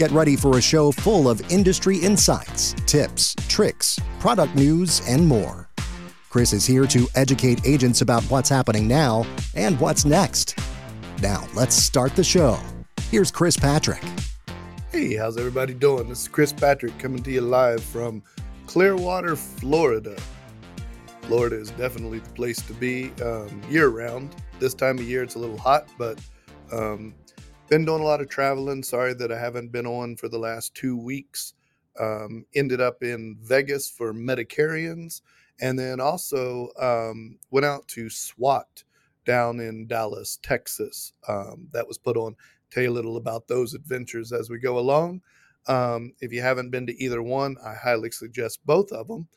Get ready for a show full of industry insights, tips, tricks, product news, and more. Chris is here to educate agents about what's happening now and what's next. Now, let's start the show. Here's Chris Patrick. Hey, how's everybody doing? This is Chris Patrick coming to you live from Clearwater, Florida. Florida is definitely the place to be um, year round. This time of year, it's a little hot, but um, been doing a lot of traveling. Sorry that I haven't been on for the last two weeks. Um, ended up in Vegas for Medicarians, and then also um, went out to SWAT down in Dallas, Texas. Um, that was put on. Tell you a little about those adventures as we go along. Um, if you haven't been to either one, I highly suggest both of them.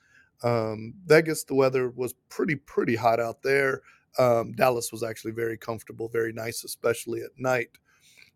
Um, Vegas, the weather was pretty pretty hot out there. Um, Dallas was actually very comfortable, very nice, especially at night.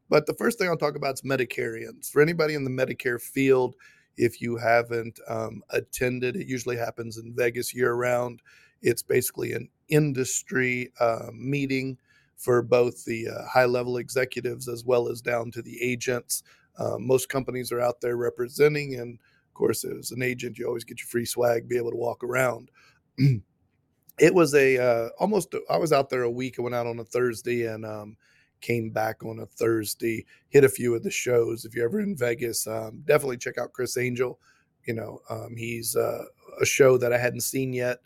But the first thing I'll talk about is Medicarians. For anybody in the Medicare field, if you haven't um, attended, it usually happens in Vegas year round. It's basically an industry uh, meeting for both the uh, high level executives as well as down to the agents. Uh, most companies are out there representing, and of course, as an agent, you always get your free swag, be able to walk around. it was a uh, almost. I was out there a week. I went out on a Thursday, and um, came back on a Thursday, hit a few of the shows. If you're ever in Vegas, um, definitely check out Criss Angel. You know, um, he's uh, a show that I hadn't seen yet,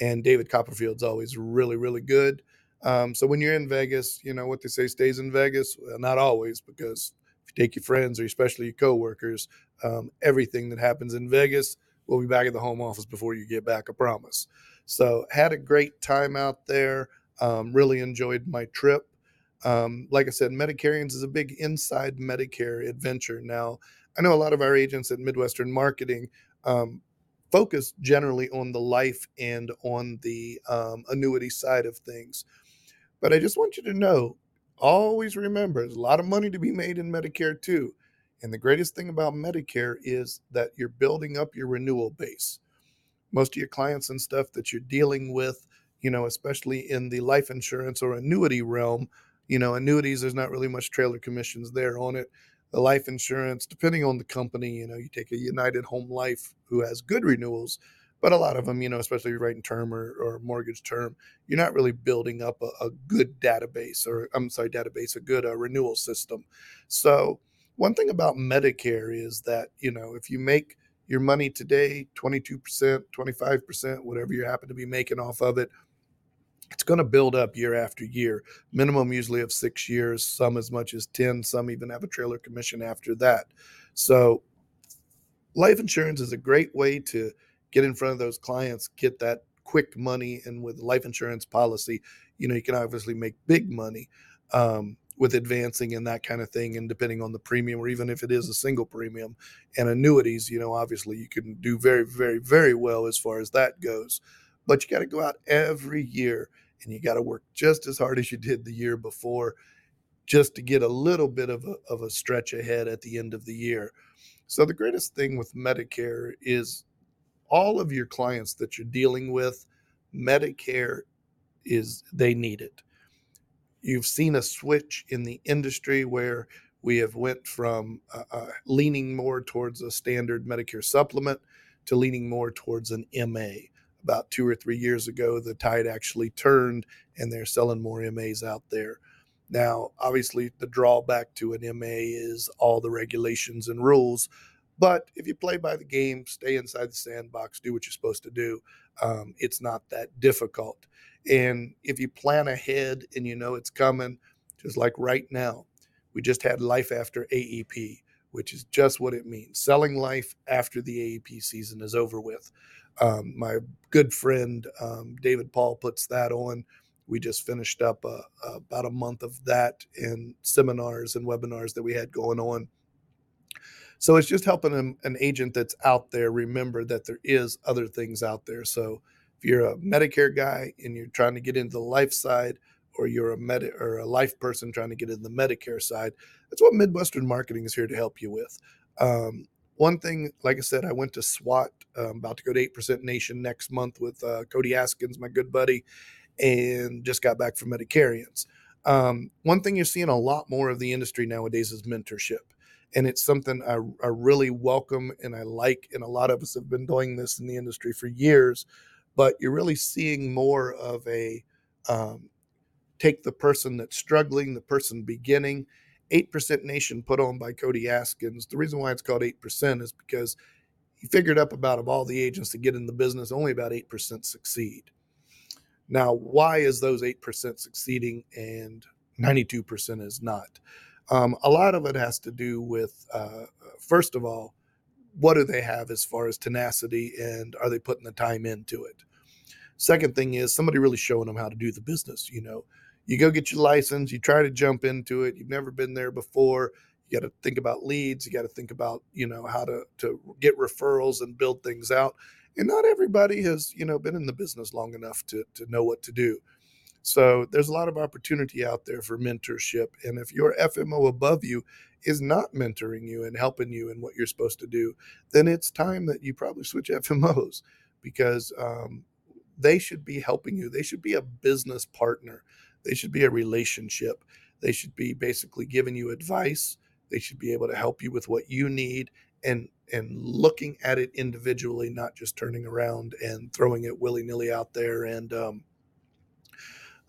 and David Copperfield's always really, really good. Um, so when you're in Vegas, you know what they say stays in Vegas. Well, not always, because if you take your friends or especially your coworkers, um, everything that happens in Vegas will be back at the home office before you get back. I promise. So had a great time out there. Um, really enjoyed my trip. Um, like I said, Medicarians is a big inside Medicare adventure. Now, I know a lot of our agents at Midwestern Marketing um, focus generally on the life and on the um, annuity side of things. But I just want you to know always remember there's a lot of money to be made in Medicare too. And the greatest thing about Medicare is that you're building up your renewal base. Most of your clients and stuff that you're dealing with, you know, especially in the life insurance or annuity realm, you know, annuities, there's not really much trailer commissions there on it. The life insurance, depending on the company, you know, you take a United Home Life who has good renewals, but a lot of them, you know, especially if you're writing term or, or mortgage term, you're not really building up a, a good database or I'm sorry, database, a good uh, renewal system. So one thing about Medicare is that, you know, if you make your money today, 22%, 25%, whatever you happen to be making off of it, it's going to build up year after year minimum usually of six years some as much as 10 some even have a trailer commission after that. So life insurance is a great way to get in front of those clients get that quick money and with life insurance policy you know you can obviously make big money um, with advancing and that kind of thing and depending on the premium or even if it is a single premium and annuities you know obviously you can do very very very well as far as that goes. But you got to go out every year and you got to work just as hard as you did the year before just to get a little bit of a, of a stretch ahead at the end of the year. So, the greatest thing with Medicare is all of your clients that you're dealing with, Medicare is they need it. You've seen a switch in the industry where we have went from uh, uh, leaning more towards a standard Medicare supplement to leaning more towards an MA about two or three years ago, the tide actually turned and they're selling more MAs out there. Now, obviously, the drawback to an MA is all the regulations and rules. But if you play by the game, stay inside the sandbox, do what you're supposed to do, um, it's not that difficult. And if you plan ahead and you know it's coming, just like right now, we just had Life After AEP, which is just what it means selling life after the AEP season is over with. Um, my good friend um, David Paul puts that on. We just finished up uh, about a month of that in seminars and webinars that we had going on. So it's just helping an, an agent that's out there remember that there is other things out there. So if you're a Medicare guy and you're trying to get into the life side, or you're a med or a life person trying to get in the Medicare side, that's what Midwestern Marketing is here to help you with. Um, one thing, like I said, I went to SWAT. I'm about to go to 8% Nation next month with uh, Cody Askins, my good buddy, and just got back from Medicarians. Um, one thing you're seeing a lot more of the industry nowadays is mentorship. And it's something I, I really welcome and I like. And a lot of us have been doing this in the industry for years, but you're really seeing more of a um, take the person that's struggling, the person beginning. 8% Nation put on by Cody Askins. The reason why it's called 8% is because he figured up about of all the agents that get in the business, only about 8% succeed. Now, why is those 8% succeeding and 92% is not? Um, a lot of it has to do with, uh, first of all, what do they have as far as tenacity and are they putting the time into it? Second thing is somebody really showing them how to do the business. You know, you go get your license, you try to jump into it, you've never been there before. You got to think about leads, you got to think about, you know, how to to get referrals and build things out and not everybody has you know been in the business long enough to to know what to do so there's a lot of opportunity out there for mentorship and if your fmo above you is not mentoring you and helping you in what you're supposed to do then it's time that you probably switch fmos because um, they should be helping you they should be a business partner they should be a relationship they should be basically giving you advice they should be able to help you with what you need and and looking at it individually, not just turning around and throwing it willy nilly out there and um,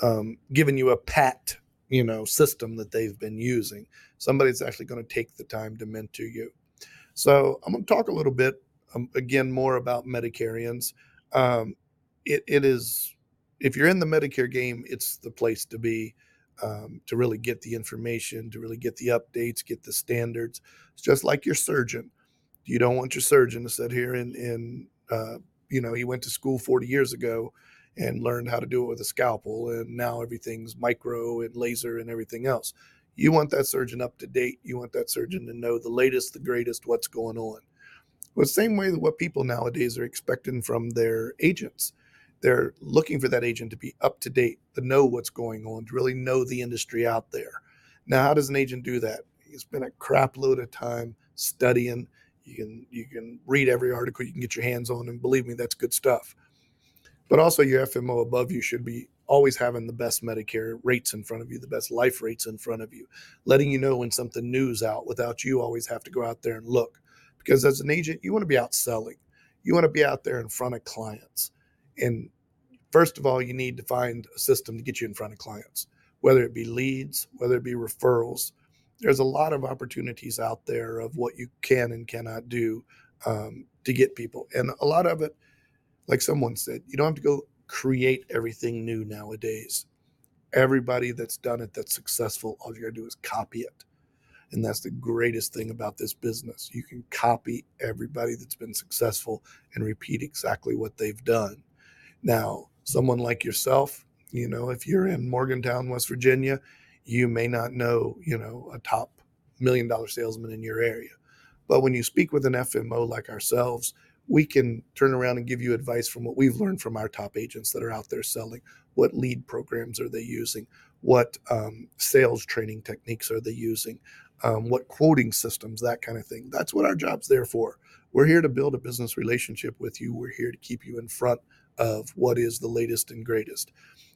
um, giving you a pat, you know, system that they've been using. Somebody's actually going to take the time to mentor you. So I'm going to talk a little bit um, again more about Medicarians. Um, it, it is if you're in the Medicare game, it's the place to be. Um, to really get the information, to really get the updates, get the standards. It's just like your surgeon you don't want your surgeon to sit here and, and uh, you know, he went to school 40 years ago and learned how to do it with a scalpel, and now everything's micro and laser and everything else. You want that surgeon up to date. You want that surgeon to know the latest, the greatest, what's going on. Well, same way that what people nowadays are expecting from their agents. They're looking for that agent to be up to date, to know what's going on, to really know the industry out there. Now, how does an agent do that? He spent a crap load of time studying you can you can read every article you can get your hands on, and believe me, that's good stuff. But also, your FMO above you should be always having the best Medicare rates in front of you, the best life rates in front of you, letting you know when something new's out without you always have to go out there and look. Because as an agent, you want to be out selling. You want to be out there in front of clients. And first of all, you need to find a system to get you in front of clients, whether it be leads, whether it be referrals, there's a lot of opportunities out there of what you can and cannot do um, to get people. And a lot of it, like someone said, you don't have to go create everything new nowadays. Everybody that's done it that's successful, all you gotta do is copy it. And that's the greatest thing about this business. You can copy everybody that's been successful and repeat exactly what they've done. Now, someone like yourself, you know, if you're in Morgantown, West Virginia, you may not know, you know, a top million dollar salesman in your area. But when you speak with an FMO like ourselves, we can turn around and give you advice from what we've learned from our top agents that are out there selling. What lead programs are they using? What um, sales training techniques are they using? Um, what quoting systems, that kind of thing. That's what our job's there for. We're here to build a business relationship with you. We're here to keep you in front of what is the latest and greatest.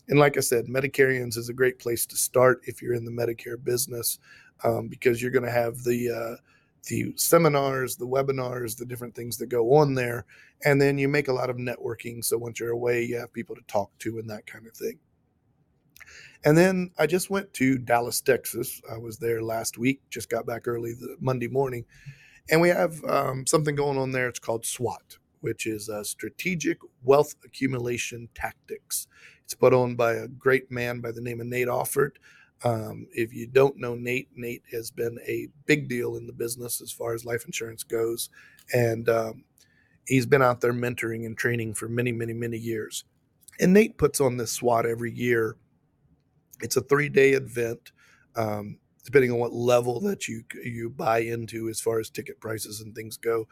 And like I said, Medicarians is a great place to start if you're in the Medicare business um, because you're going to have the uh, the seminars, the webinars, the different things that go on there, and then you make a lot of networking. So once you're away, you have people to talk to and that kind of thing. And then I just went to Dallas, Texas. I was there last week. Just got back early the Monday morning, and we have um, something going on there. It's called SWAT, which is uh, Strategic Wealth Accumulation Tactics. It's put on by a great man by the name of Nate Offord. Um, if you don't know Nate, Nate has been a big deal in the business as far as life insurance goes. And um, he's been out there mentoring and training for many, many, many years. And Nate puts on this SWAT every year. It's a three day event. Um, depending on what level that you you buy into as far as ticket prices and things go.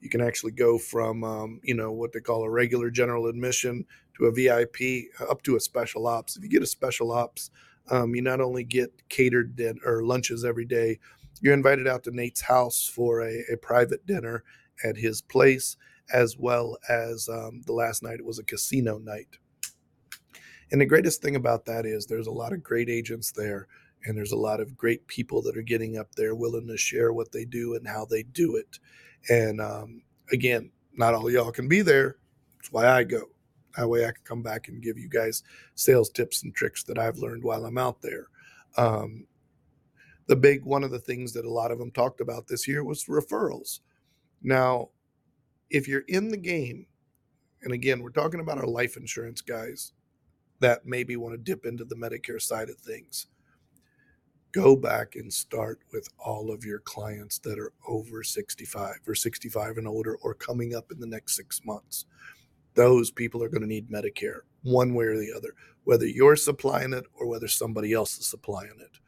You can actually go from um, you know what they call a regular general admission to a VIP up to a special ops. If you get a special ops, um, you not only get catered din- or lunches every day, you're invited out to Nate's house for a, a private dinner at his place, as well as um, the last night it was a casino night. And the greatest thing about that is there's a lot of great agents there, and there's a lot of great people that are getting up there willing to share what they do and how they do it. And um, again, not all y'all can be there. That's why I go. That way I can come back and give you guys sales tips and tricks that I've learned while I'm out there. Um, the big one of the things that a lot of them talked about this year was referrals. Now, if you're in the game, and again, we're talking about our life insurance guys that maybe want to dip into the Medicare side of things, go back and start with all of your clients that are over 65 or 65 and older or coming up in the next six months. Those people are going to need Medicare one way or the other, whether you're supplying it or whether somebody else is supplying it.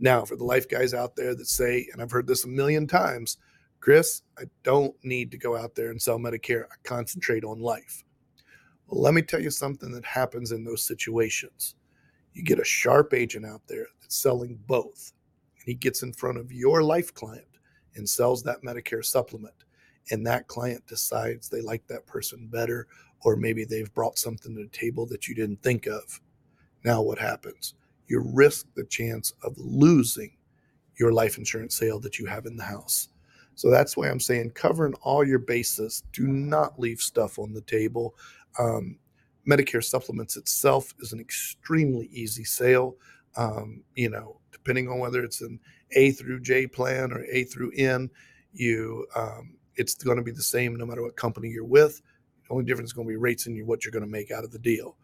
Now, for the life guys out there that say, and I've heard this a million times, Chris, I don't need to go out there and sell Medicare. I concentrate on life. Well, let me tell you something that happens in those situations. You get a sharp agent out there selling both, and he gets in front of your life client and sells that Medicare supplement. And that client decides they like that person better, or maybe they've brought something to the table that you didn't think of. Now, what happens? you risk the chance of losing your life insurance sale that you have in the house. So that's why I'm saying covering all your bases. Do not leave stuff on the table. Um, Medicare supplements itself is an extremely easy sale. Um, you know, depending on whether it's an A through J plan or A through N, you um, it's going to be the same no matter what company you're with. The only difference is going to be rates and what you're going to make out of the deal.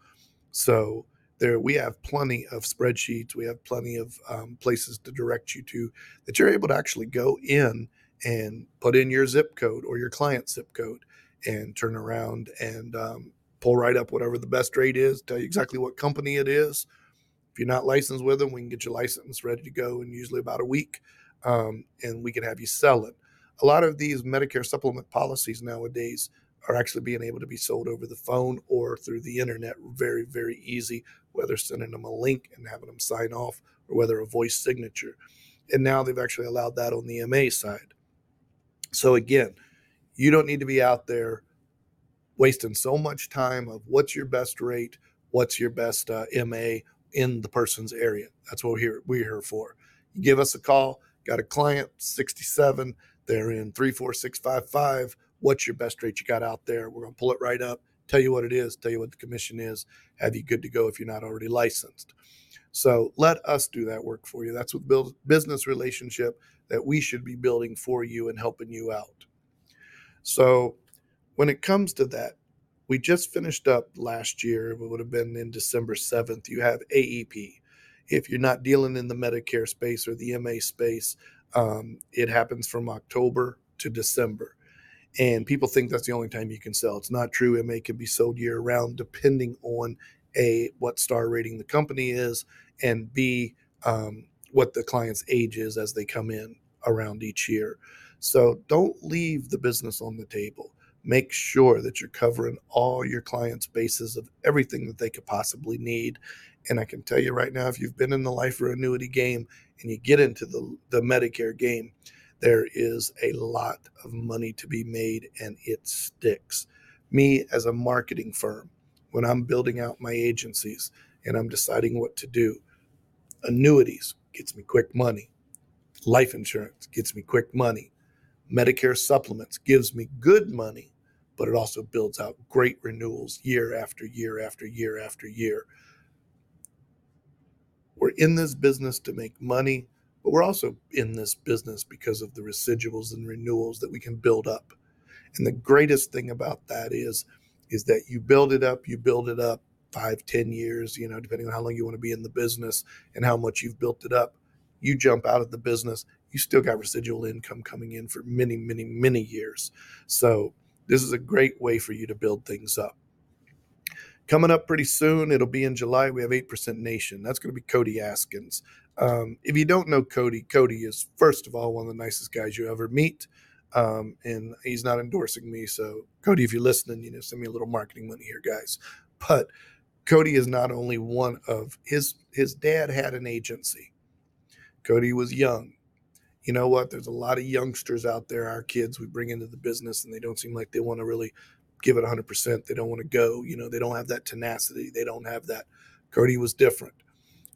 So there we have plenty of spreadsheets we have plenty of um, places to direct you to that you're able to actually go in and put in your zip code or your client zip code and turn around and um, pull right up whatever the best rate is tell you exactly what company it is if you're not licensed with them we can get your license ready to go in usually about a week um, and we can have you sell it a lot of these medicare supplement policies nowadays are actually being able to be sold over the phone or through the internet very very easy whether sending them a link and having them sign off or whether a voice signature. And now they've actually allowed that on the MA side. So again, you don't need to be out there wasting so much time of what's your best rate, what's your best uh, MA in the person's area. That's what we're here, we're here for. You give us a call, got a client, 67, they're in 34655. What's your best rate you got out there? We're going to pull it right up tell you what it is, tell you what the commission is, have you good to go if you're not already licensed. So let us do that work for you. That's what build business relationship that we should be building for you and helping you out. So when it comes to that, we just finished up last year. It would have been in December 7th. You have AEP. If you're not dealing in the Medicare space or the MA space, um, it happens from October to December and people think that's the only time you can sell. It's not true. MA can be sold year round, depending on a what star rating the company is, and b um, what the client's age is as they come in around each year. So don't leave the business on the table. Make sure that you're covering all your clients' bases of everything that they could possibly need. And I can tell you right now, if you've been in the life or annuity game and you get into the, the Medicare game, there is a lot of money to be made and it sticks. Me, as a marketing firm, when I'm building out my agencies and I'm deciding what to do, annuities gets me quick money, life insurance gets me quick money, Medicare supplements gives me good money, but it also builds out great renewals year after year after year after year. We're in this business to make money but we're also in this business because of the residuals and renewals that we can build up. And the greatest thing about that is, is that you build it up, you build it up five, ten years, you know, depending on how long you want to be in the business and how much you've built it up. You jump out of the business, you still got residual income coming in for many, many, many years. So this is a great way for you to build things up. Coming up pretty soon, it'll be in July. We have 8% Nation. That's going to be Cody Askins. Um, if you don't know Cody, Cody is, first of all, one of the nicest guys you ever meet. Um, and he's not endorsing me. So, Cody, if you're listening, you know, send me a little marketing money here, guys. But Cody is not only one of his his dad had an agency. Cody was young. You know what? There's a lot of youngsters out there, our kids we bring into the business, and they don't seem like they want to really give it 100%. They don't want to go. You know, they don't have that tenacity. They don't have that. Cody was different.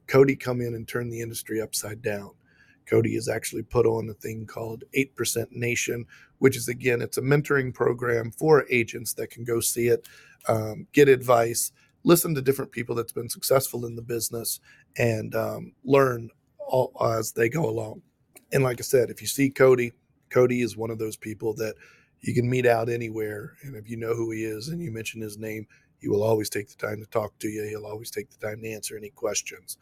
Cody come in and turn the industry upside down. Cody has actually put on a thing called 8% Nation, which is again, it's a mentoring program for agents that can go see it, um, get advice, listen to different people that's been successful in the business, and um, learn all, as they go along. And like I said, if you see Cody, Cody is one of those people that you can meet out anywhere. And if you know who he is and you mention his name, he will always take the time to talk to you. He'll always take the time to answer any questions.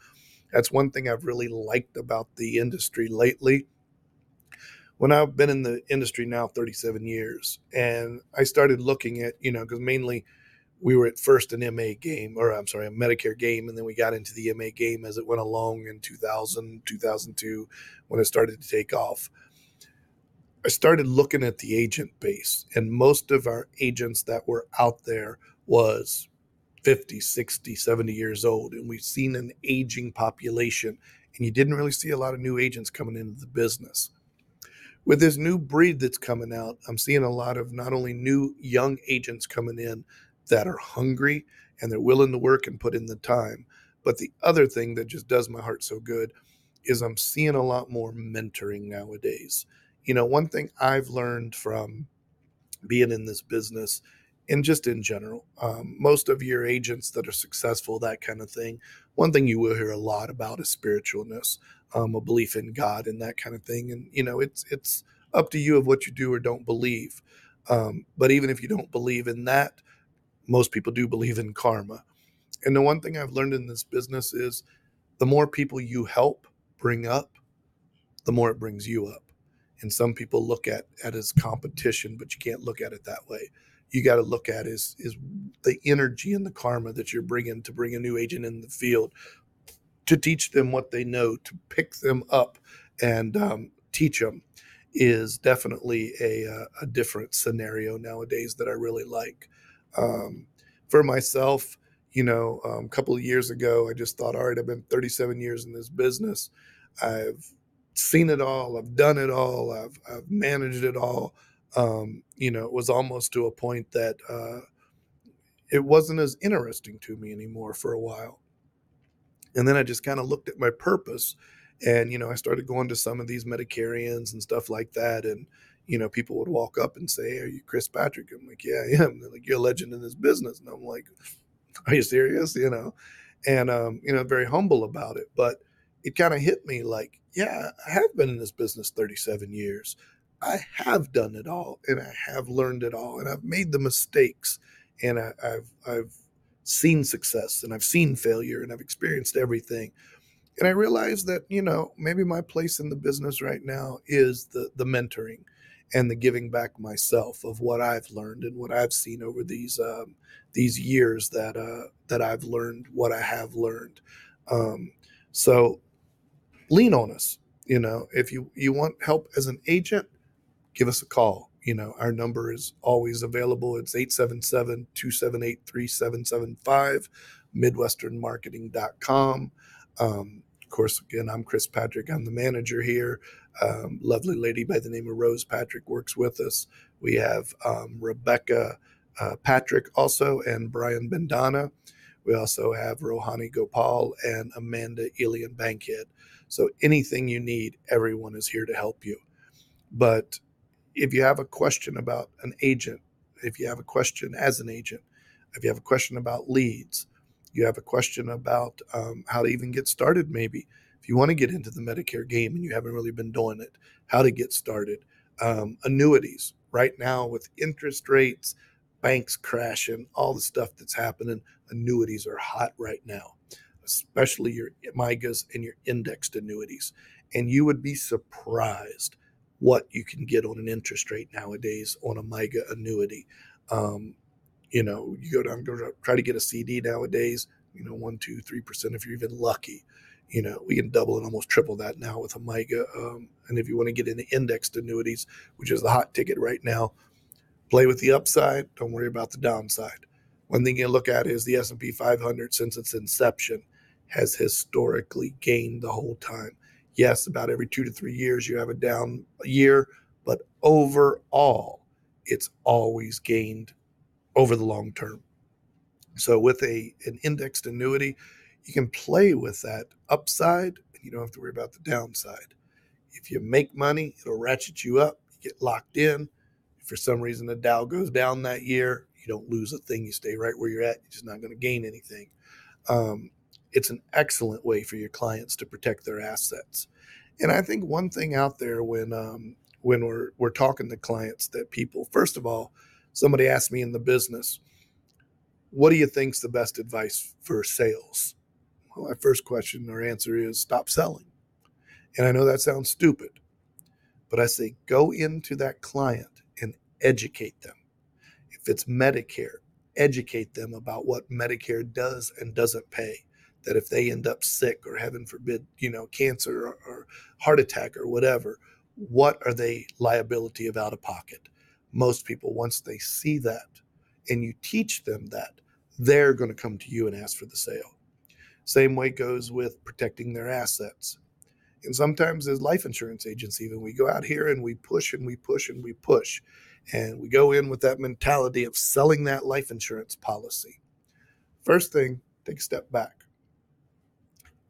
That's one thing I've really liked about the industry lately. When I've been in the industry now 37 years, and I started looking at, you know, because mainly we were at first an MA game, or I'm sorry, a Medicare game, and then we got into the MA game as it went along in 2000, 2002, when it started to take off. I started looking at the agent base, and most of our agents that were out there was 50, 60, 70 years old. And we've seen an aging population, and you didn't really see a lot of new agents coming into the business. With this new breed that's coming out, I'm seeing a lot of not only new young agents coming in that are hungry and they're willing to work and put in the time. But the other thing that just does my heart so good is I'm seeing a lot more mentoring nowadays. You know, one thing I've learned from being in this business and just in general, um, most of your agents that are successful, that kind of thing, one thing you will hear a lot about is spiritualness, um, a belief in God, and that kind of thing. And you know, it's it's up to you of what you do or don't believe. Um, but even if you don't believe in that, most people do believe in karma. And the one thing I've learned in this business is the more people you help bring up, the more it brings you up. And some people look at at as competition, but you can't look at it that way you got to look at is is the energy and the karma that you're bringing to bring a new agent in the field to teach them what they know to pick them up and um, teach them is definitely a, uh, a different scenario nowadays that I really like. Um, for myself, you know, um, a couple of years ago, I just thought, all right, I've been 37 years in this business. I've seen it all. I've done it all. I've, I've managed it all um, you know, it was almost to a point that uh, it wasn't as interesting to me anymore for a while. And then I just kind of looked at my purpose and, you know, I started going to some of these Medicarians and stuff like that. And, you know, people would walk up and say, Are you Chris Patrick? I'm like, Yeah, I am. They're like, You're a legend in this business. And I'm like, Are you serious? You know, and, um, you know, very humble about it. But it kind of hit me like, Yeah, I have been in this business 37 years. I have done it all and I have learned it all and I've made the mistakes and I, have I've seen success and I've seen failure and I've experienced everything. And I realized that, you know, maybe my place in the business right now is the the mentoring and the giving back myself of what I've learned and what I've seen over these um, these years that uh, that I've learned what I have learned. Um, so lean on us. You know, if you you want help as an agent, give us a call. You know, our number is always available. It's 877 278 3775, MidwesternMarketing.com. Um, of course, again, I'm Chris Patrick. I'm the manager here. Um, lovely lady by the name of Rose Patrick works with us. We have um, Rebecca uh, Patrick also and Brian Bendana. We also have Rohani Gopal and Amanda Elian Bankhead. So anything you need, everyone is here to help you. But if you have a question about an agent, if you have a question as an agent, if you have a question about leads, you have a question about um, how to even get started, maybe you want to get into the Medicare game and you haven't really been doing it, how to get started, um, annuities. Right now, with interest rates, banks crashing, all the stuff that's happening, annuities are hot right now, especially your MYGAs and your indexed annuities. And you would be surprised what you can get on an interest rate nowadays on a MYGA annuity. Um, you know, you go down, go try to get a CD nowadays, you know, one, two, three percent if you're even lucky. You know, we can double and almost triple that now with a MYGA. Um, and if you want to get into indexed annuities, which is the hot ticket right now, play with the upside. Don't worry about the downside. One thing you look at is the S&P 500 since its inception has historically gained the whole time. Yes, about every two to three years you have a down year, but overall, it's always gained over the long term. So with a an indexed annuity, you can play with that upside and you don't have to worry about the downside. If you make money, it'll ratchet you up, you get locked in. If for some reason the Dow goes down that year, you don't lose a thing, you stay right where you're at. You're just not going to gain anything. Um, it's an excellent way for your clients to protect their assets. And I think one thing out there when um, when we're we're talking to clients that people first of all somebody asked me in the business, what do you think's the best advice for sales? Well, my first question or answer is stop selling. And I know that sounds stupid, but I say go into that client and educate them. If it's Medicare, educate them about what Medicare does and doesn't pay. That if they end up sick or heaven forbid, you know, cancer or, or heart attack or whatever, what are they liability of out of pocket? most people, once they see that and you teach them that, they're going to come to you and ask for the sale. Same way goes with protecting their assets. And sometimes as life insurance agents, even we go out here and we push and we push and we push. And we go in with that mentality of selling that life insurance policy. First thing, take a step back.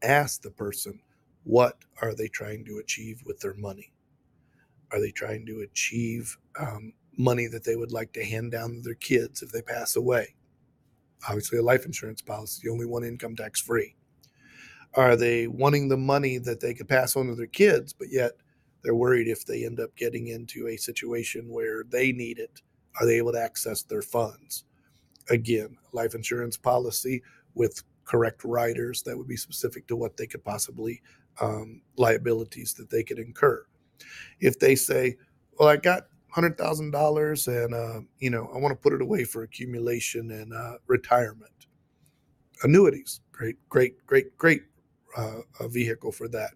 Ask the person, what are they trying to achieve with their money? Are they trying to achieve um, money that they would like to hand down to their kids if they pass away. Obviously, a life insurance policy, the only one income tax free. Are they wanting the money that they could pass on to their kids, but yet they're worried if they end up getting into a situation where they need it, are they able to access their funds? Again, life insurance policy with correct riders that would be specific to what they could possibly um, liabilities that they could incur. If they say, well, I got hundred thousand dollars, and uh, you know I want to put it away for accumulation and uh, retirement. Annuities, great, great, great, great uh, vehicle for that.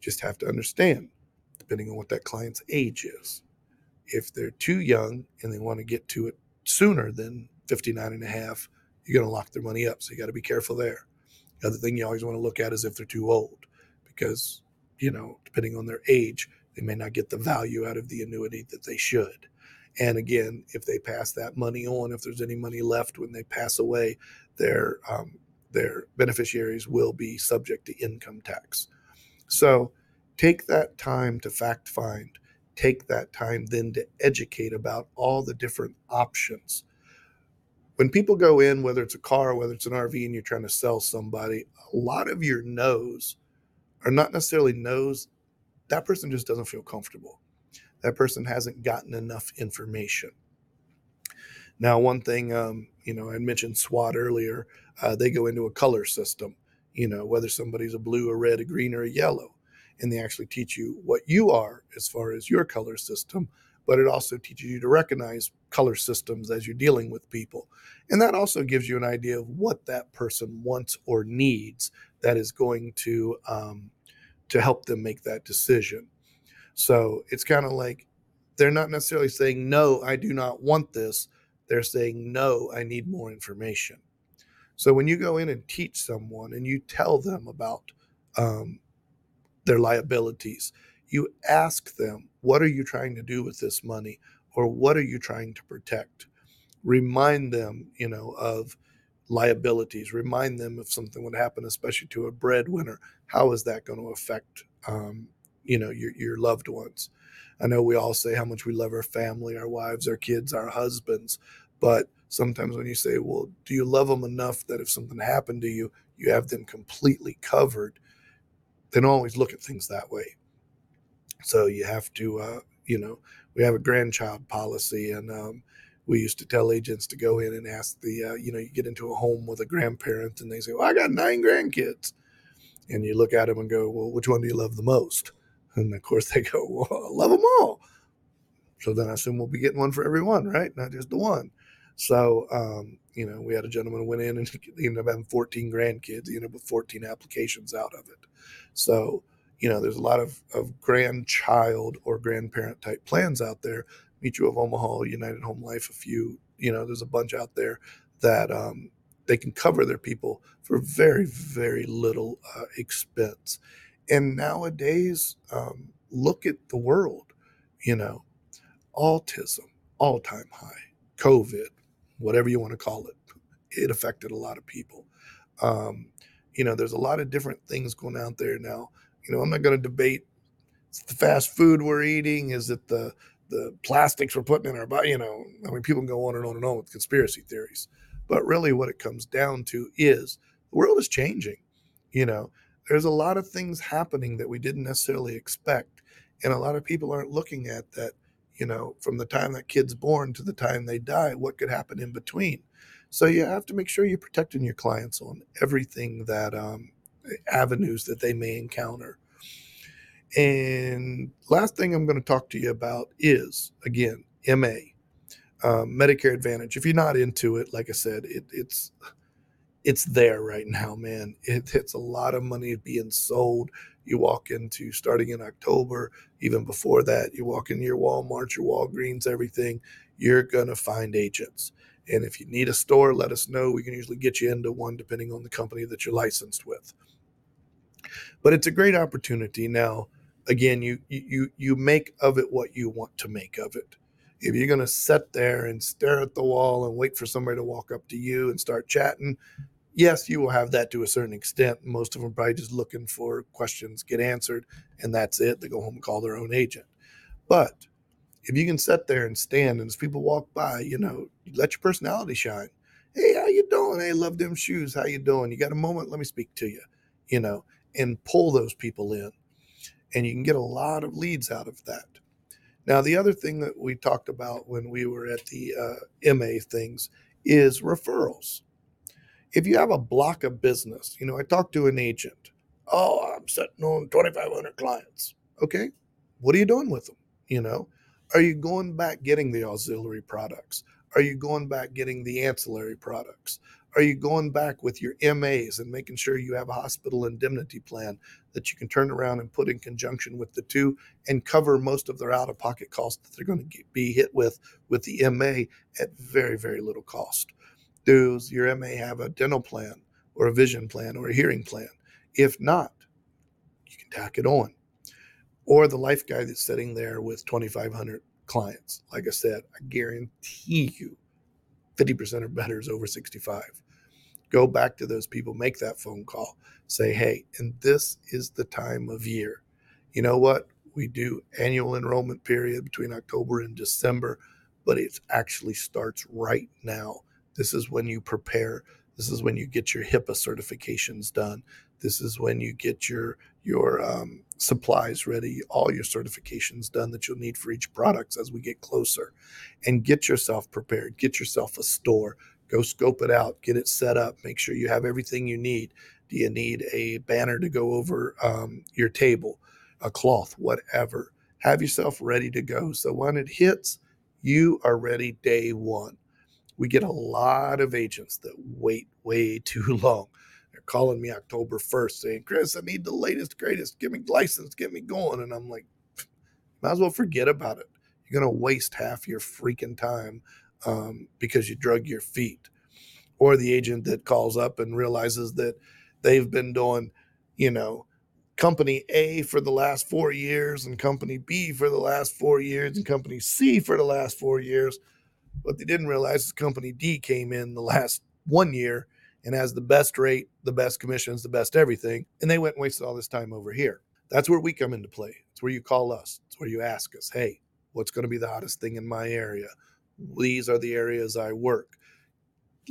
Just have to understand, depending on what that client's age is. If they're too young and they want to get to it sooner than 59 and a half, you're going to lock their money up. So you got to be careful there. The other thing you always want to look at is if they're too old, because, you know, depending on their age, they may not get the value out of the annuity that they should. And again, if they pass that money on, if there's any money left when they pass away, their um, their beneficiaries will be subject to income tax. So take that time to fact find. Take that time then to educate about all the different options. When people go in, whether it's a car, whether it's an RV, and you're trying to sell somebody, a lot of your no's are not necessarily no's that person just doesn't feel comfortable. That person hasn't gotten enough information. Now, one thing, um, you know, I mentioned SWAT earlier, uh, they go into a color system, you know, whether somebody's a blue, a red, a green, or a yellow. And they actually teach you what you are as far as your color system, but it also teaches you to recognize color systems as you're dealing with people. And that also gives you an idea of what that person wants or needs that is going to um, to help them make that decision. So it's kind of like they're not necessarily saying, no, I do not want this. They're saying, no, I need more information. So when you go in and teach someone and you tell them about um, their liabilities, you ask them, what are you trying to do with this money? Or what are you trying to protect? Remind them, you know, of liabilities. Remind them if something would happen, especially to a breadwinner. How is that going to affect, um, you know, your your loved ones? I know we all say how much we love our family, our wives, our kids, our husbands, but sometimes when you say, "Well, do you love them enough that if something happened to you, you have them completely covered?" They don't always look at things that way. So you have to, uh, you know, we have a grandchild policy, and um, we used to tell agents to go in and ask the, uh, you know, you get into a home with a grandparent and they say, well, I got nine grandkids. And you look at them and go, well, which one do you love the most? And of course they go, well, I love them all. So then I assume we'll be getting one for every one, right? Not just the one. So, um, you know, we had a gentleman who went in and he ended up having 14 grandkids. He ended up with 14 applications out of it. So, you know, there's a lot of, of grandchild or grandparent type plans out there. Mutual of Omaha, United Home Life, a few, you know, there's a bunch out there that um, they can cover their people for very, very little uh, expense. And nowadays, um, look at the world, you know, autism, all time high, COVID, whatever you want to call it, it affected a lot of people. Um, you know, there's a lot of different things going out there now. You know, I'm not going to debate the fast food we're eating. Is it the the plastics we're putting in our body? You know, I mean, people can go on and on and on with conspiracy theories, but really, what it comes down to is the world is changing. You know, there's a lot of things happening that we didn't necessarily expect, and a lot of people aren't looking at that you know, from the time that kid's born to the time they die, what could happen in between. So you have to make sure you're protecting your clients on everything that um, avenues that they may encounter. And last thing I'm going to talk to you about is again MA, um, Medicare Advantage. If you're not into it, like I said, it, it's it's there right now, man. It, it's a lot of money being sold you walk into starting in October, even before that, you walk into your Walmart, your Walgreens, everything, you're going to find agents. And if you need a store, let us know. We can usually get you into one depending on the company that you're licensed with. But it's a great opportunity. Now, again, you you you make of it what you want to make of it. If you're going to sit there and stare at the wall and wait for somebody to walk up to you and start chatting, yes, you will have that to a certain extent. Most of them probably just looking for questions get answered, and that's it. They go home and call their own agent. But if you can sit there and stand, and as people walk by, you know, let your personality shine. Hey, how you doing? Hey, love them shoes. How you doing? You got a moment? Let me speak to you. You know, and pull those people in, and you can get a lot of leads out of that. Now, the other thing that we talked about when we were at the uh, MA things is referrals if you have a block of business, you know, I talked to an agent. Oh, I'm sitting on 2,500 clients. Okay. What are you doing with them? You know, are you going back getting the auxiliary products? Are you going back getting the ancillary products? Are you going back with your MAs and making sure you have a hospital indemnity plan that you can turn around and put in conjunction with the two and cover most of their out of pocket costs that they're going to be hit with with the MA at very, very little cost? does your MA have a dental plan or a vision plan or a hearing plan? If not, you can tack it on. Or the life guy that's sitting there with 2,500 clients. Like I said, I guarantee you 50% or better is over 65. Go back to those people, make that phone call, say, hey, and this is the time of year. You know what? We do annual enrollment period between October and December, but it actually starts right now. This is when you prepare. This is when you get your HIPAA certifications done. This is when you get your your um, supplies ready, all your certifications done that you'll need for each product as we get closer, and get yourself prepared. Get yourself a store. Go scope it out. Get it set up. Make sure you have everything you need. Do you need a banner to go over um, your table, a cloth, whatever? Have yourself ready to go. So when it hits, you are ready day one we get a lot of agents that wait way too long. They're calling me October 1st saying, Chris, I need the latest, greatest. Give me license, get me going. And I'm like, might as well forget about it. You're going to waste half your freaking time um, because you drug your feet. Or the agent that calls up and realizes that they've been doing, you know, company A for the last four years and company B for the last four years and company C for the last four years what they didn't realize is company D came in the last one year and has the best rate, the best commissions, the best everything. And they went and wasted all this time over here. That's where we come into play. It's where you call us. It's where you ask us, hey, what's going to be the hottest thing in my area? These are the areas I work.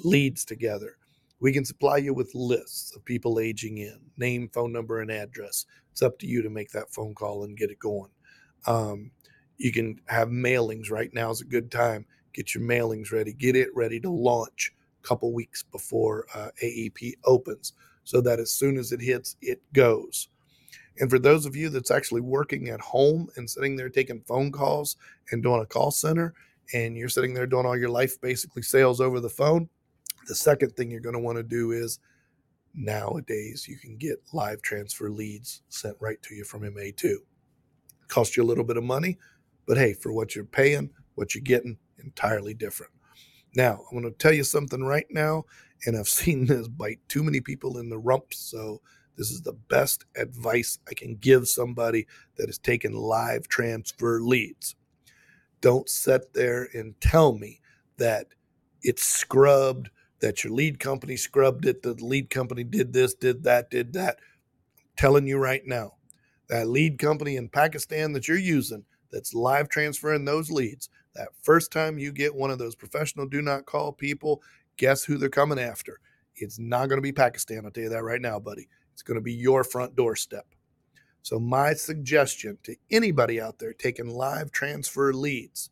Leads together. We can supply you with lists of people aging in, name, phone number, and address. It's up to you to make that phone call and get it going. Um, you can have mailings. Right now is a good time get your mailings ready, get it ready to launch a couple weeks before uh, AEP opens so that as soon as it hits, it goes. And for those of you that's actually working at home and sitting there taking phone calls and doing a call center, and you're sitting there doing all your life basically sales over the phone, the second thing you're going to want to do is nowadays you can get live transfer leads sent right to you from MA2. Cost you a little bit of money, but hey, for what you're paying, what you're getting, entirely different. Now, I'm going to tell you something right now, and I've seen this bite too many people in the rump. So, this is the best advice I can give somebody that is taking live transfer leads. Don't sit there and tell me that it's scrubbed, that your lead company scrubbed it, that the lead company did this, did that, did that. I'm telling you right now, that lead company in Pakistan that you're using that's live transferring those leads, that first time you get one of those professional do not call people, guess who they're coming after? It's not going to be Pakistan. I'll tell you that right now, buddy. It's going to be your front doorstep. So, my suggestion to anybody out there taking live transfer leads,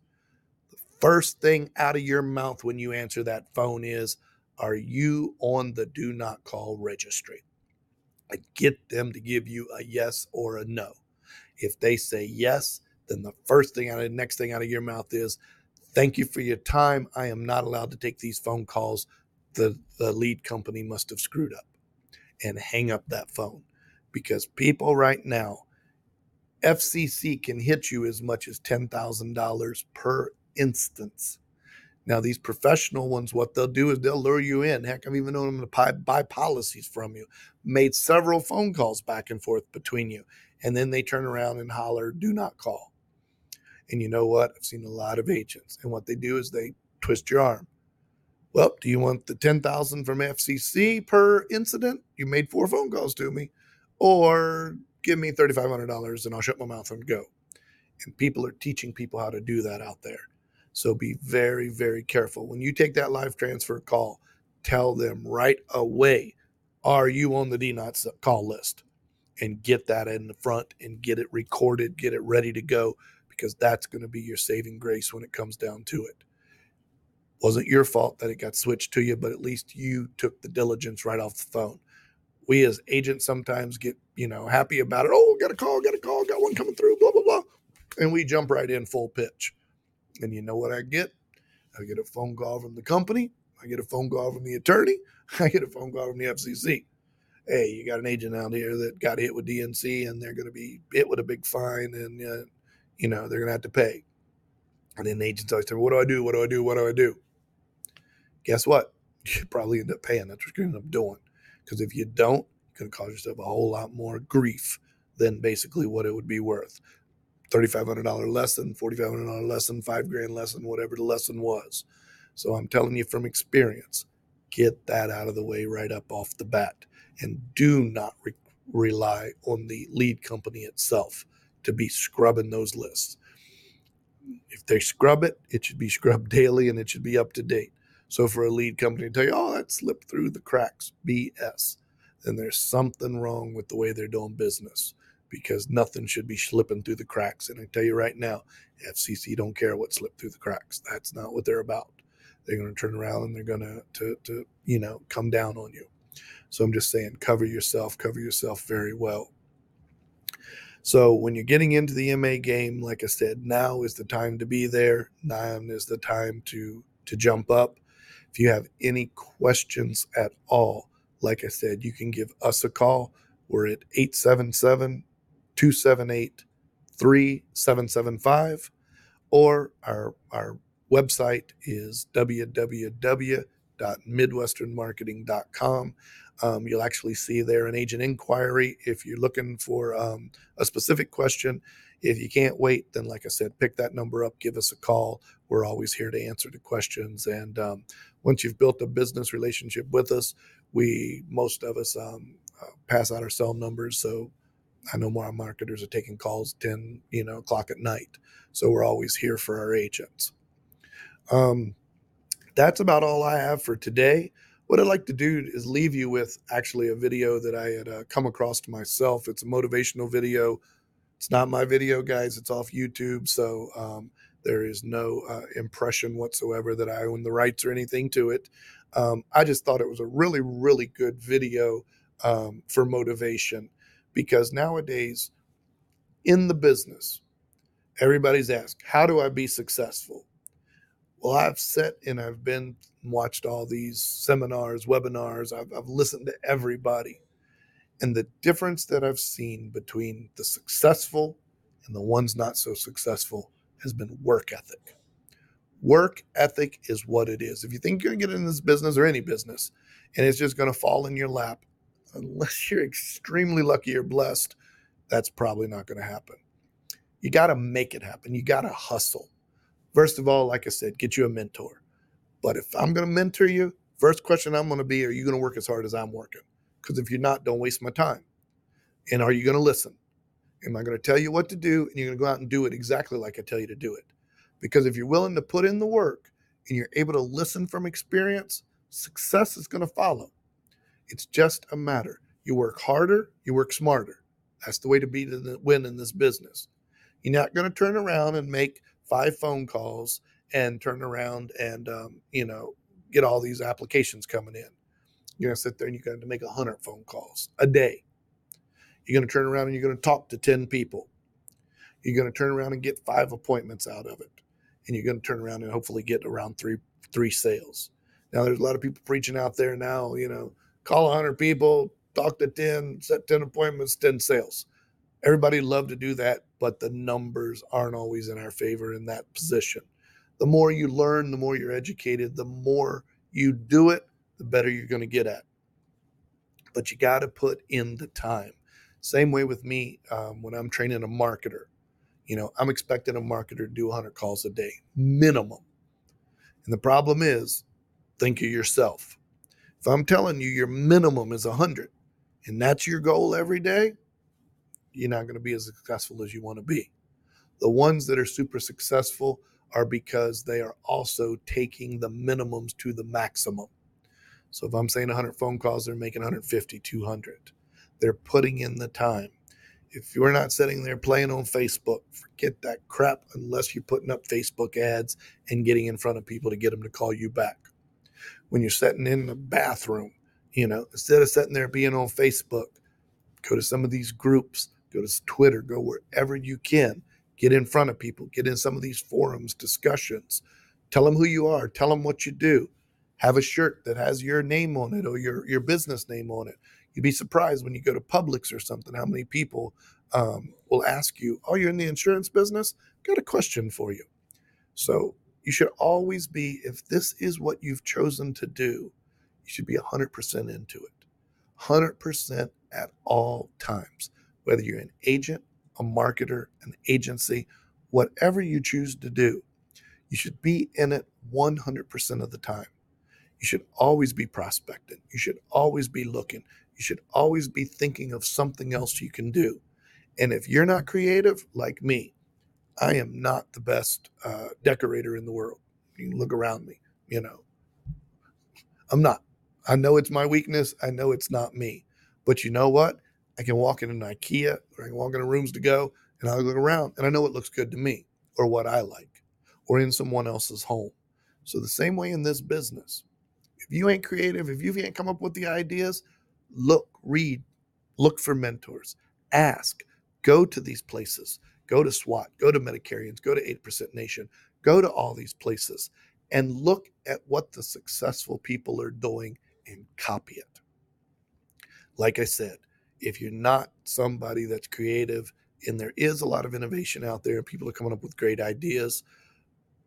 the first thing out of your mouth when you answer that phone is, Are you on the do not call registry? I get them to give you a yes or a no. If they say yes, then the first thing out of the next thing out of your mouth is, Thank you for your time. I am not allowed to take these phone calls. The, the lead company must have screwed up. And hang up that phone because people right now, FCC can hit you as much as $10,000 per instance. Now, these professional ones, what they'll do is they'll lure you in. Heck, I've even known them to buy, buy policies from you, made several phone calls back and forth between you. And then they turn around and holler, do not call. And you know what? I've seen a lot of agents, and what they do is they twist your arm. Well, do you want the 10,000 from FCC per incident? You made four phone calls to me. Or give me $3,500 and I'll shut my mouth and go. And people are teaching people how to do that out there. So be very, very careful. When you take that live transfer call, tell them right away, are you on the D not call list? And get that in the front and get it recorded, get it ready to go because that's going to be your saving grace when it comes down to it. Wasn't your fault that it got switched to you, but at least you took the diligence right off the phone. We as agents sometimes get, you know, happy about it. Oh, got a call, got a call, got one coming through, blah, blah, blah. And we jump right in full pitch. And you know what I get? I get a phone call from the company. I get a phone call from the attorney. I get a phone call from the FCC. Hey, you got an agent out here that got hit with DNC and they're going to be hit with a big fine and uh, you know, they're going to have to pay. And then the agents always tell me, what do I do? What do I do? What do I do? Guess what? You probably end up paying. That's what you're going to end up doing. Because if you don't, you're going to cause yourself a whole lot more grief than basically what it would be worth. $3,500 lesson, $4,500 lesson, five grand lesson, whatever the lesson was. So I'm telling you from experience, get that out of the way right up off the bat. And do not re- rely on the lead company itself to be scrubbing those lists. If they scrub it, it should be scrubbed daily and it should be up to date. So for a lead company to tell you, oh, that slipped through the cracks, BS, then there's something wrong with the way they're doing business because nothing should be slipping through the cracks. And I tell you right now, FCC don't care what slipped through the cracks. That's not what they're about. They're going to turn around and they're going to, to, to, you know, come down on you. So I'm just saying, cover yourself, cover yourself very well. So when you're getting into the MA game, like I said, now is the time to be there. Now is the time to to jump up. If you have any questions at all, like I said, you can give us a call. We're at 877 278 3775 or our our website is www.midwesternmarketing.com. Um, you'll actually see there an agent inquiry if you're looking for um, a specific question. If you can't wait, then like I said, pick that number up, give us a call. We're always here to answer the questions. And um, once you've built a business relationship with us, we most of us um, uh, pass out our cell numbers. So I know more marketers are taking calls 10, you know, o'clock at night. So we're always here for our agents. Um, that's about all I have for today what I'd like to do is leave you with actually a video that I had uh, come across to myself. It's a motivational video. It's not my video, guys. It's off YouTube, so um, there is no uh, impression whatsoever that I own the rights or anything to it. Um, I just thought it was a really, really good video um, for motivation because nowadays in the business, everybody's asked, "How do I be successful?" Well, I've sat and I've been watched all these seminars, webinars. I've, I've listened to everybody. And the difference that I've seen between the successful and the ones not so successful has been work ethic. Work ethic is what it is. If you think you're going to get in this business or any business and it's just going to fall in your lap, unless you're extremely lucky or blessed, that's probably not going to happen. You got to make it happen. You got to hustle. First of all, like I said, get you a mentor. But if I'm going to mentor you, first question I'm going to be, are you going to work as hard as I'm working? Because if you're not, don't waste my time. And are you going to listen? Am I going to tell you what to do and you're going to go out and do it exactly like I tell you to do it? Because if you're willing to put in the work and you're able to listen from experience, success is going to follow. It's just a matter. You work harder, you work smarter. That's the way to be to win in this business. You're not going to turn around and make five phone calls and turn around and um, you know get all these applications coming in. You're going to sit there and you're going to make hundred phone calls a day. You're going to turn around and you're going to talk to ten people. You're going to turn around and get five appointments out of it, and you're going to turn around and hopefully get around three three sales. Now there's a lot of people preaching out there now. You know, call 100 people, talk to 10, set 10 appointments, 10 sales. Everybody love to do that, but the numbers aren't always in our favor in that position. The more you learn, the more you're educated, the more you do it, the better you're going to get at. But you got to put in the time. Same way with me um, when I'm training a marketer. You know, I'm expecting a marketer to do 100 calls a day, minimum. And the problem is, think of yourself. If I'm telling you your minimum is 100 and that's your goal every day, you're not going to be as successful as you want to be. The ones that are super successful are because they are also taking the minimums to the maximum. So if I'm saying 100 phone calls, they're making 150, 200. They're putting in the time. If you're not sitting there playing on Facebook, forget that crap unless you're putting up Facebook ads and getting in front of people to get them to call you back when you're sitting in the bathroom. You know, instead of sitting there being on Facebook, go to some of these groups, go to Twitter, go wherever you can. Get in front of people, get in some of these forums, discussions. Tell them who you are, tell them what you do. Have a shirt that has your name on it or your, your business name on it. You'd be surprised when you go to Publix or something how many people um, will ask you, Oh, you're in the insurance business? Got a question for you. So you should always be, if this is what you've chosen to do, you should be 100% into it. 100% at all times, whether you're an agent, a marketer, an agency, whatever you choose to do, you should be in it 100% of the time. You should always be prospecting. You should always be looking. You should always be thinking of something else you can do. And if you're not creative like me, I am not the best uh, decorator in the world. You look around me, you know. I'm not. I know it's my weakness. I know it's not me. But you know what? I can walk in an IKEA or I can walk into rooms to go and I'll look around and I know what looks good to me or what I like or in someone else's home. So the same way in this business. If you ain't creative, if you can't come up with the ideas, look, read, look for mentors, ask, go to these places. Go to SWAT, go to Medicarians, go to 8% Nation, go to all these places and look at what the successful people are doing and copy it. Like I said, if you're not somebody that's creative, and there is a lot of innovation out there, and people are coming up with great ideas.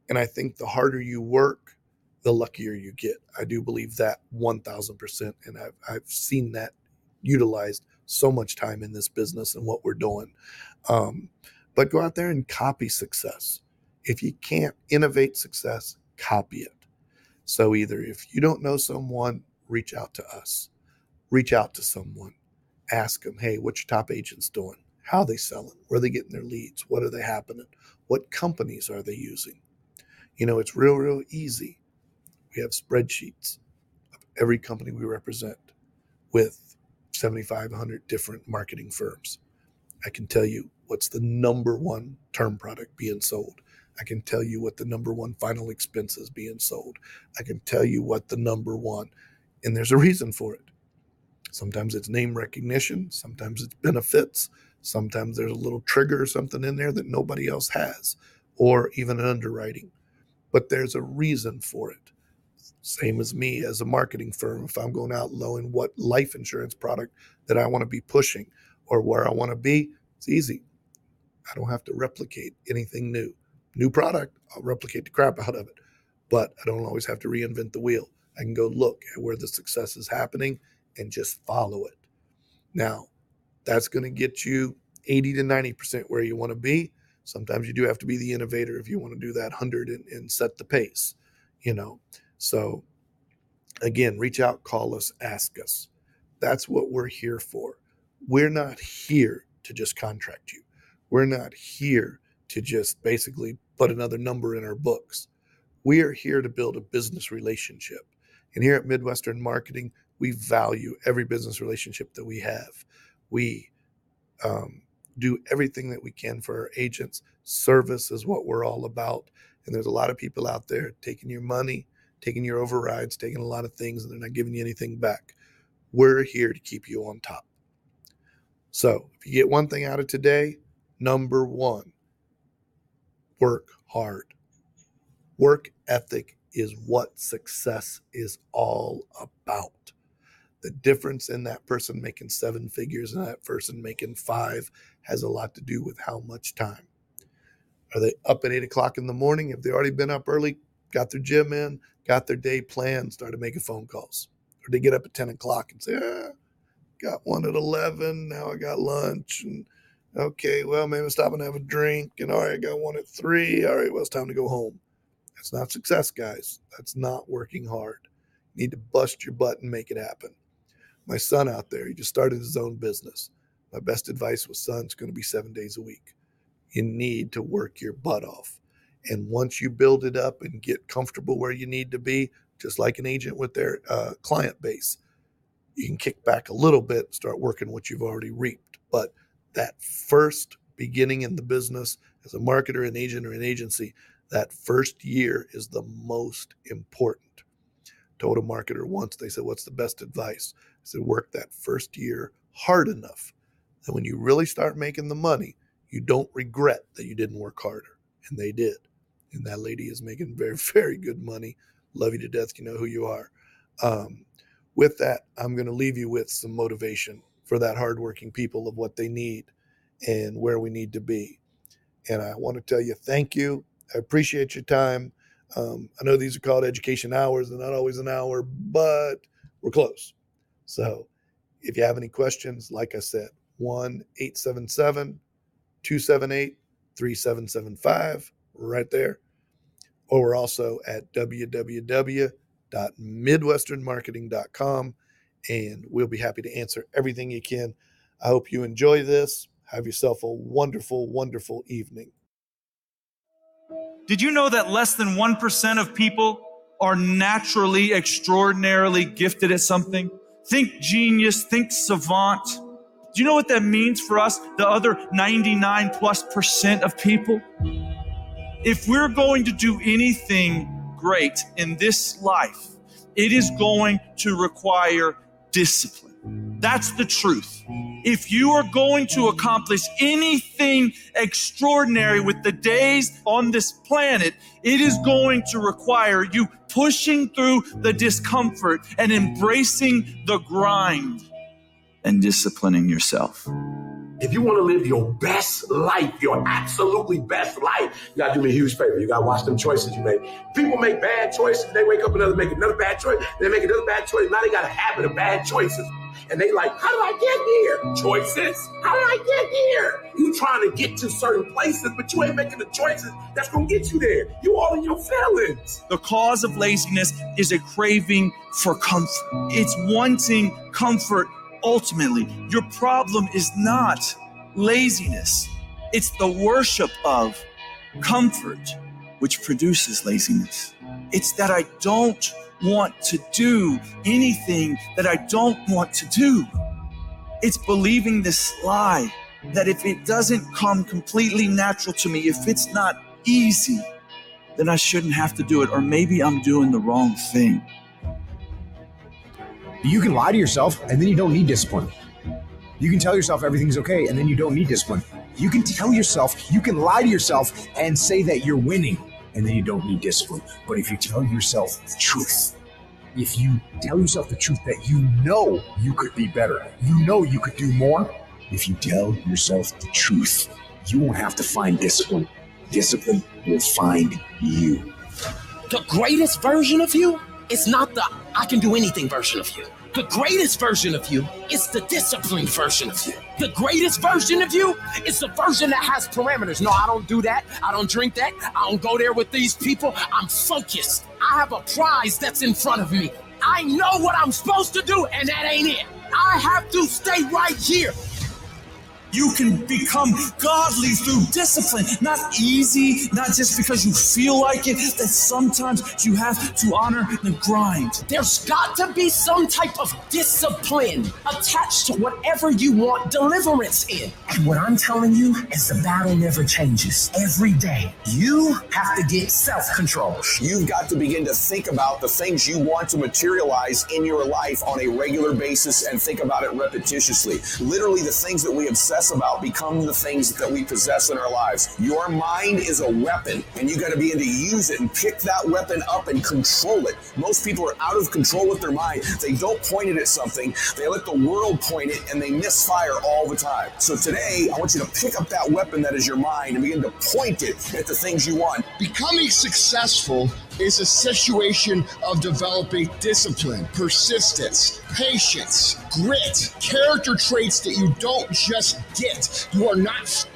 And I think the harder you work, the luckier you get. I do believe that 1000%. And I've, I've seen that utilized so much time in this business and what we're doing. Um, but go out there and copy success. If you can't innovate success, copy it. So either if you don't know someone, reach out to us. Reach out to someone. Ask them, hey, what's your top agents doing? How are they selling? Where are they getting their leads? What are they happening? What companies are they using? You know, it's real, real easy. We have spreadsheets of every company we represent with 7,500 different marketing firms. I can tell you what's the number one term product being sold. I can tell you what the number one final expense is being sold. I can tell you what the number one, and there's a reason for it. Sometimes it's name recognition, sometimes it's benefits, sometimes there's a little trigger or something in there that nobody else has, or even an underwriting. but there's a reason for it. Same as me as a marketing firm. If I'm going out knowing what life insurance product that I want to be pushing or where I want to be, it's easy. I don't have to replicate anything new. New product, I'll replicate the crap out of it, but I don't always have to reinvent the wheel. I can go look at where the success is happening and just follow it. Now, that's going to get you 80 to 90% where you want to be. Sometimes you do have to be the innovator if you want to do that 100 and, and set the pace, you know. So, again, reach out, call us, ask us. That's what we're here for. We're not here to just contract you. We're not here to just basically put another number in our books. We are here to build a business relationship. And here at Midwestern Marketing, we value every business relationship that we have. We um, do everything that we can for our agents. Service is what we're all about. And there's a lot of people out there taking your money, taking your overrides, taking a lot of things, and they're not giving you anything back. We're here to keep you on top. So if you get one thing out of today, number one, work hard. Work ethic is what success is all about. The difference in that person making seven figures and that person making five has a lot to do with how much time. Are they up at eight o'clock in the morning? Have they already been up early, got their gym in, got their day planned, started making phone calls? Or they get up at 10 o'clock and say, ah, got one at 11, now I got lunch. And okay, well, maybe stop and have a drink. And all right, I got one at three. All right, well, it's time to go home. That's not success, guys. That's not working hard. You need to bust your butt and make it happen. My son out there, he just started his own business. My best advice was, son, it's going to be seven days a week. You need to work your butt off. And once you build it up and get comfortable where you need to be, just like an agent with their uh, client base, you can kick back a little bit, and start working what you've already reaped. But that first beginning in the business as a marketer, an agent, or an agency, that first year is the most important. Told a marketer once, they said, What's the best advice? I said, Work that first year hard enough that when you really start making the money, you don't regret that you didn't work harder. And they did. And that lady is making very, very good money. Love you to death. You know who you are. Um, with that, I'm going to leave you with some motivation for that hardworking people of what they need and where we need to be. And I want to tell you thank you. I appreciate your time. Um, I know these are called education hours. They're not always an hour, but we're close. So if you have any questions, like I said, 1 877 278 3775, right there. Or we're also at www.midwesternmarketing.com and we'll be happy to answer everything you can. I hope you enjoy this. Have yourself a wonderful, wonderful evening. Did you know that less than 1% of people are naturally extraordinarily gifted at something? Think genius, think savant. Do you know what that means for us, the other 99 plus percent of people? If we're going to do anything great in this life, it is going to require discipline. That's the truth. If you are going to accomplish anything extraordinary with the days on this planet, it is going to require you pushing through the discomfort and embracing the grind and disciplining yourself. If you want to live your best life, your absolutely best life, you got to do me a huge favor. You got to watch them choices you make. People make bad choices. They wake up another, make another bad choice. They make another bad choice. Now they got a habit of bad choices. And they like, how did I get here? Choices. How did I get here? You trying to get to certain places, but you ain't making the choices that's going to get you there. You all in your feelings. The cause of laziness is a craving for comfort. It's wanting comfort ultimately. Your problem is not laziness, it's the worship of comfort which produces laziness. It's that I don't want to do anything that I don't want to do. It's believing this lie that if it doesn't come completely natural to me, if it's not easy, then I shouldn't have to do it, or maybe I'm doing the wrong thing. You can lie to yourself and then you don't need discipline. You can tell yourself everything's okay and then you don't need discipline. You can tell yourself, you can lie to yourself and say that you're winning and then you don't need discipline. But if you tell yourself the truth, if you tell yourself the truth that you know you could be better, you know you could do more, if you tell yourself the truth, you won't have to find discipline. Discipline will find you. The greatest version of you is not the I can do anything version of you. The greatest version of you is the disciplined version of you. The greatest version of you is the version that has parameters. No, I don't do that. I don't drink that. I don't go there with these people. I'm focused. I have a prize that's in front of me. I know what I'm supposed to do, and that ain't it. I have to stay right here. You can become godly through discipline, not easy, not just because you feel like it, that sometimes you have to honor the grind. There's got to be some type of discipline attached to whatever you want deliverance in. And what I'm telling you is the battle never changes. Every day, you have to get self control. You've got to begin to think about the things you want to materialize in your life on a regular basis and think about it repetitiously. Literally, the things that we obsess about become the things that we possess in our lives. Your mind is a weapon, and you got to be able to use it and pick that weapon up and control it. Most people are out of control with their mind. They don't point it at something, they let the world point it, and they misfire all the time. So today, I want you to pick up that weapon that is your mind and begin to point it at the things you want. Becoming successful is a situation of developing discipline, persistence, patience, grit, character traits that you don't just get. You are not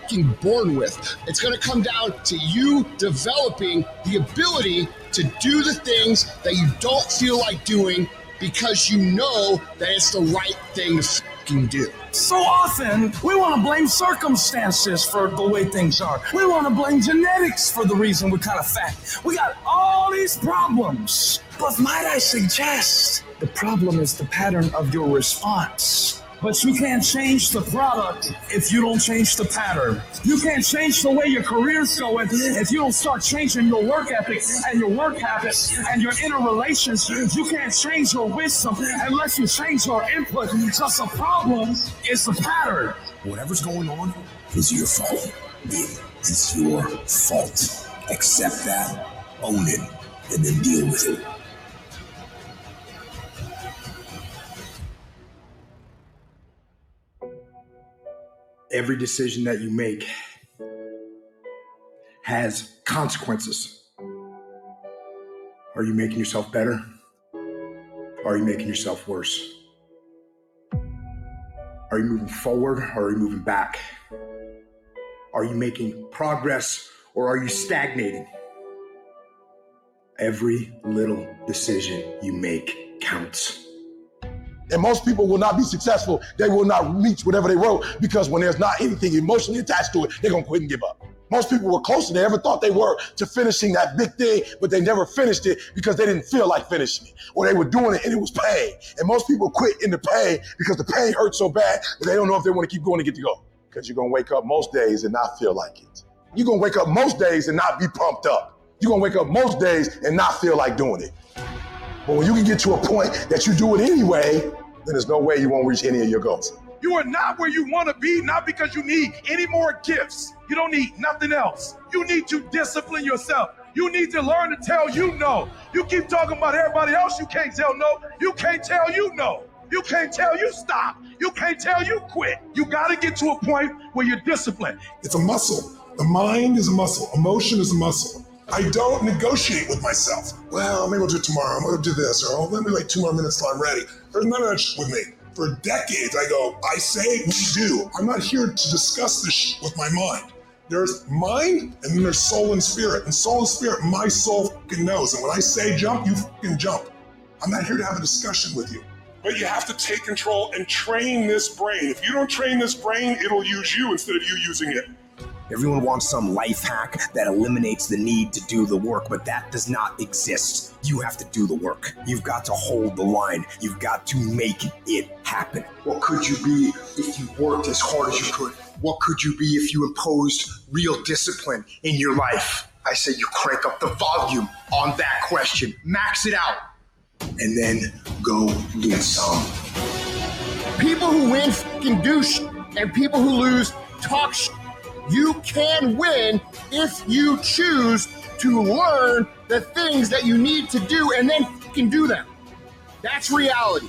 born with. It's going to come down to you developing the ability to do the things that you don't feel like doing because you know that it's the right thing to do. So often, we want to blame circumstances for the way things are. We want to blame genetics for the reason we're kind of fat. We got all these problems. But might I suggest, the problem is the pattern of your response. But you can't change the product if you don't change the pattern. You can't change the way your career's going if you don't start changing your work ethic and your work habits and your inner relations. You can't change your wisdom unless you change your input. Because the problem is the pattern. Whatever's going on is your fault. It's your fault. Accept that, own it, and then deal with it. Every decision that you make has consequences. Are you making yourself better? Are you making yourself worse? Are you moving forward or are you moving back? Are you making progress or are you stagnating? Every little decision you make counts. And most people will not be successful. They will not reach whatever they wrote because when there's not anything emotionally attached to it, they're going to quit and give up. Most people were closer than they ever thought they were to finishing that big thing, but they never finished it because they didn't feel like finishing it, or they were doing it and it was pain. And most people quit in the pain because the pain hurts so bad that they don't know if they want to keep going to get to go. Because you're going to wake up most days and not feel like it. You're going to wake up most days and not be pumped up. You're going to wake up most days and not feel like doing it. But when you can get to a point that you do it anyway, then there's no way you won't reach any of your goals. You are not where you want to be, not because you need any more gifts. You don't need nothing else. You need to discipline yourself. You need to learn to tell you no. You keep talking about everybody else, you can't tell no. You can't tell you no. You can't tell you stop. You can't tell you quit. You got to get to a point where you're disciplined. It's a muscle. The mind is a muscle. Emotion is a muscle. I don't negotiate with myself. Well, maybe I'll do it tomorrow. I'm going to do this. Or oh, let me wait two more minutes till I'm ready. There's none of that shit with me. For decades, I go, I say, we do. I'm not here to discuss this shit with my mind. There's mind, and then there's soul and spirit. And soul and spirit, my soul fucking knows. And when I say jump, you fucking jump. I'm not here to have a discussion with you. But you have to take control and train this brain. If you don't train this brain, it'll use you instead of you using it. Everyone wants some life hack that eliminates the need to do the work, but that does not exist. You have to do the work. You've got to hold the line. You've got to make it happen. What could you be if you worked as hard as you could? What could you be if you imposed real discipline in your life? I say you crank up the volume on that question, max it out, and then go get some. People who win fucking do sh- and people who lose talk sh- you can win if you choose to learn the things that you need to do and then can do them. That's reality.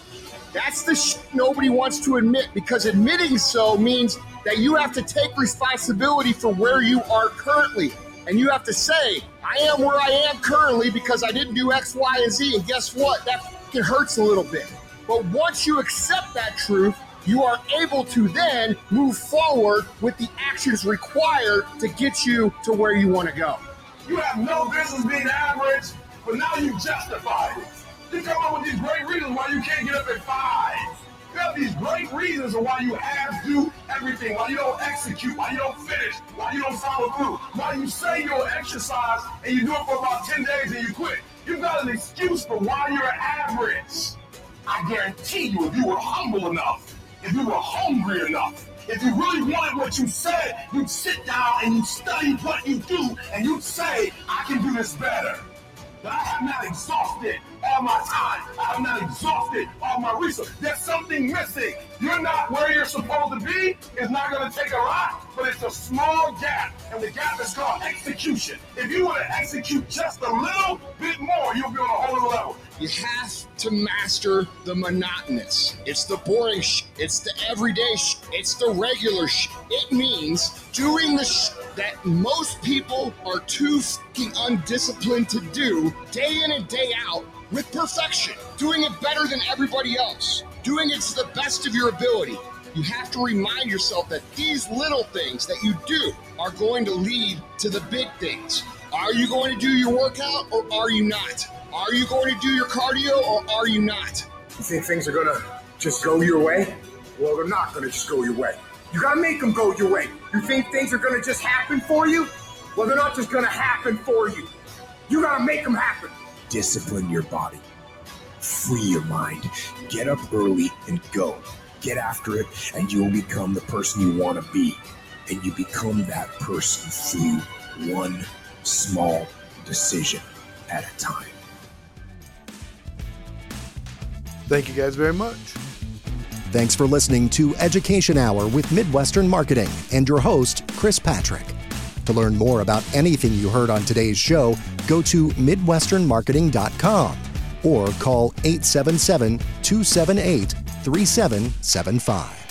That's the sh- nobody wants to admit because admitting so means that you have to take responsibility for where you are currently. And you have to say, I am where I am currently because I didn't do X, Y, and Z. And guess what? That hurts a little bit. But once you accept that truth, you are able to then move forward with the actions required to get you to where you want to go. You have no business being average, but now you justify it. You come up with these great reasons why you can't get up at five. You have these great reasons why you have to do everything, why you don't execute, why you don't finish, why you don't follow through, why you say you'll exercise and you do it for about 10 days and you quit. You've got an excuse for why you're average. I guarantee you, if you were humble enough, if you were hungry enough, if you really wanted what you said, you'd sit down and you'd study what you do and you'd say, I can do this better. I have not exhausted all my time. I have not exhausted all my resources. There's something missing. You're not where you're supposed to be. It's not going to take a lot, but it's a small gap. And the gap is called execution. If you want to execute just a little bit more, you'll be on a whole other level. You have to master the monotonous. It's the boring sh- It's the everyday sh- It's the regular sh- It means doing the sh- that most people are too fucking undisciplined to do day in and day out with perfection. Doing it better than everybody else. Doing it to the best of your ability. You have to remind yourself that these little things that you do are going to lead to the big things. Are you going to do your workout or are you not? Are you going to do your cardio or are you not? You think things are gonna just go your way? Well, they're not gonna just go your way. You gotta make them go your way. You think things are gonna just happen for you? Well, they're not just gonna happen for you. You gotta make them happen. Discipline your body. Free your mind. Get up early and go. Get after it, and you'll become the person you want to be. And you become that person through one small decision at a time. Thank you guys very much. Thanks for listening to Education Hour with Midwestern Marketing and your host, Chris Patrick. To learn more about anything you heard on today's show, go to MidwesternMarketing.com or call 877 278 3775.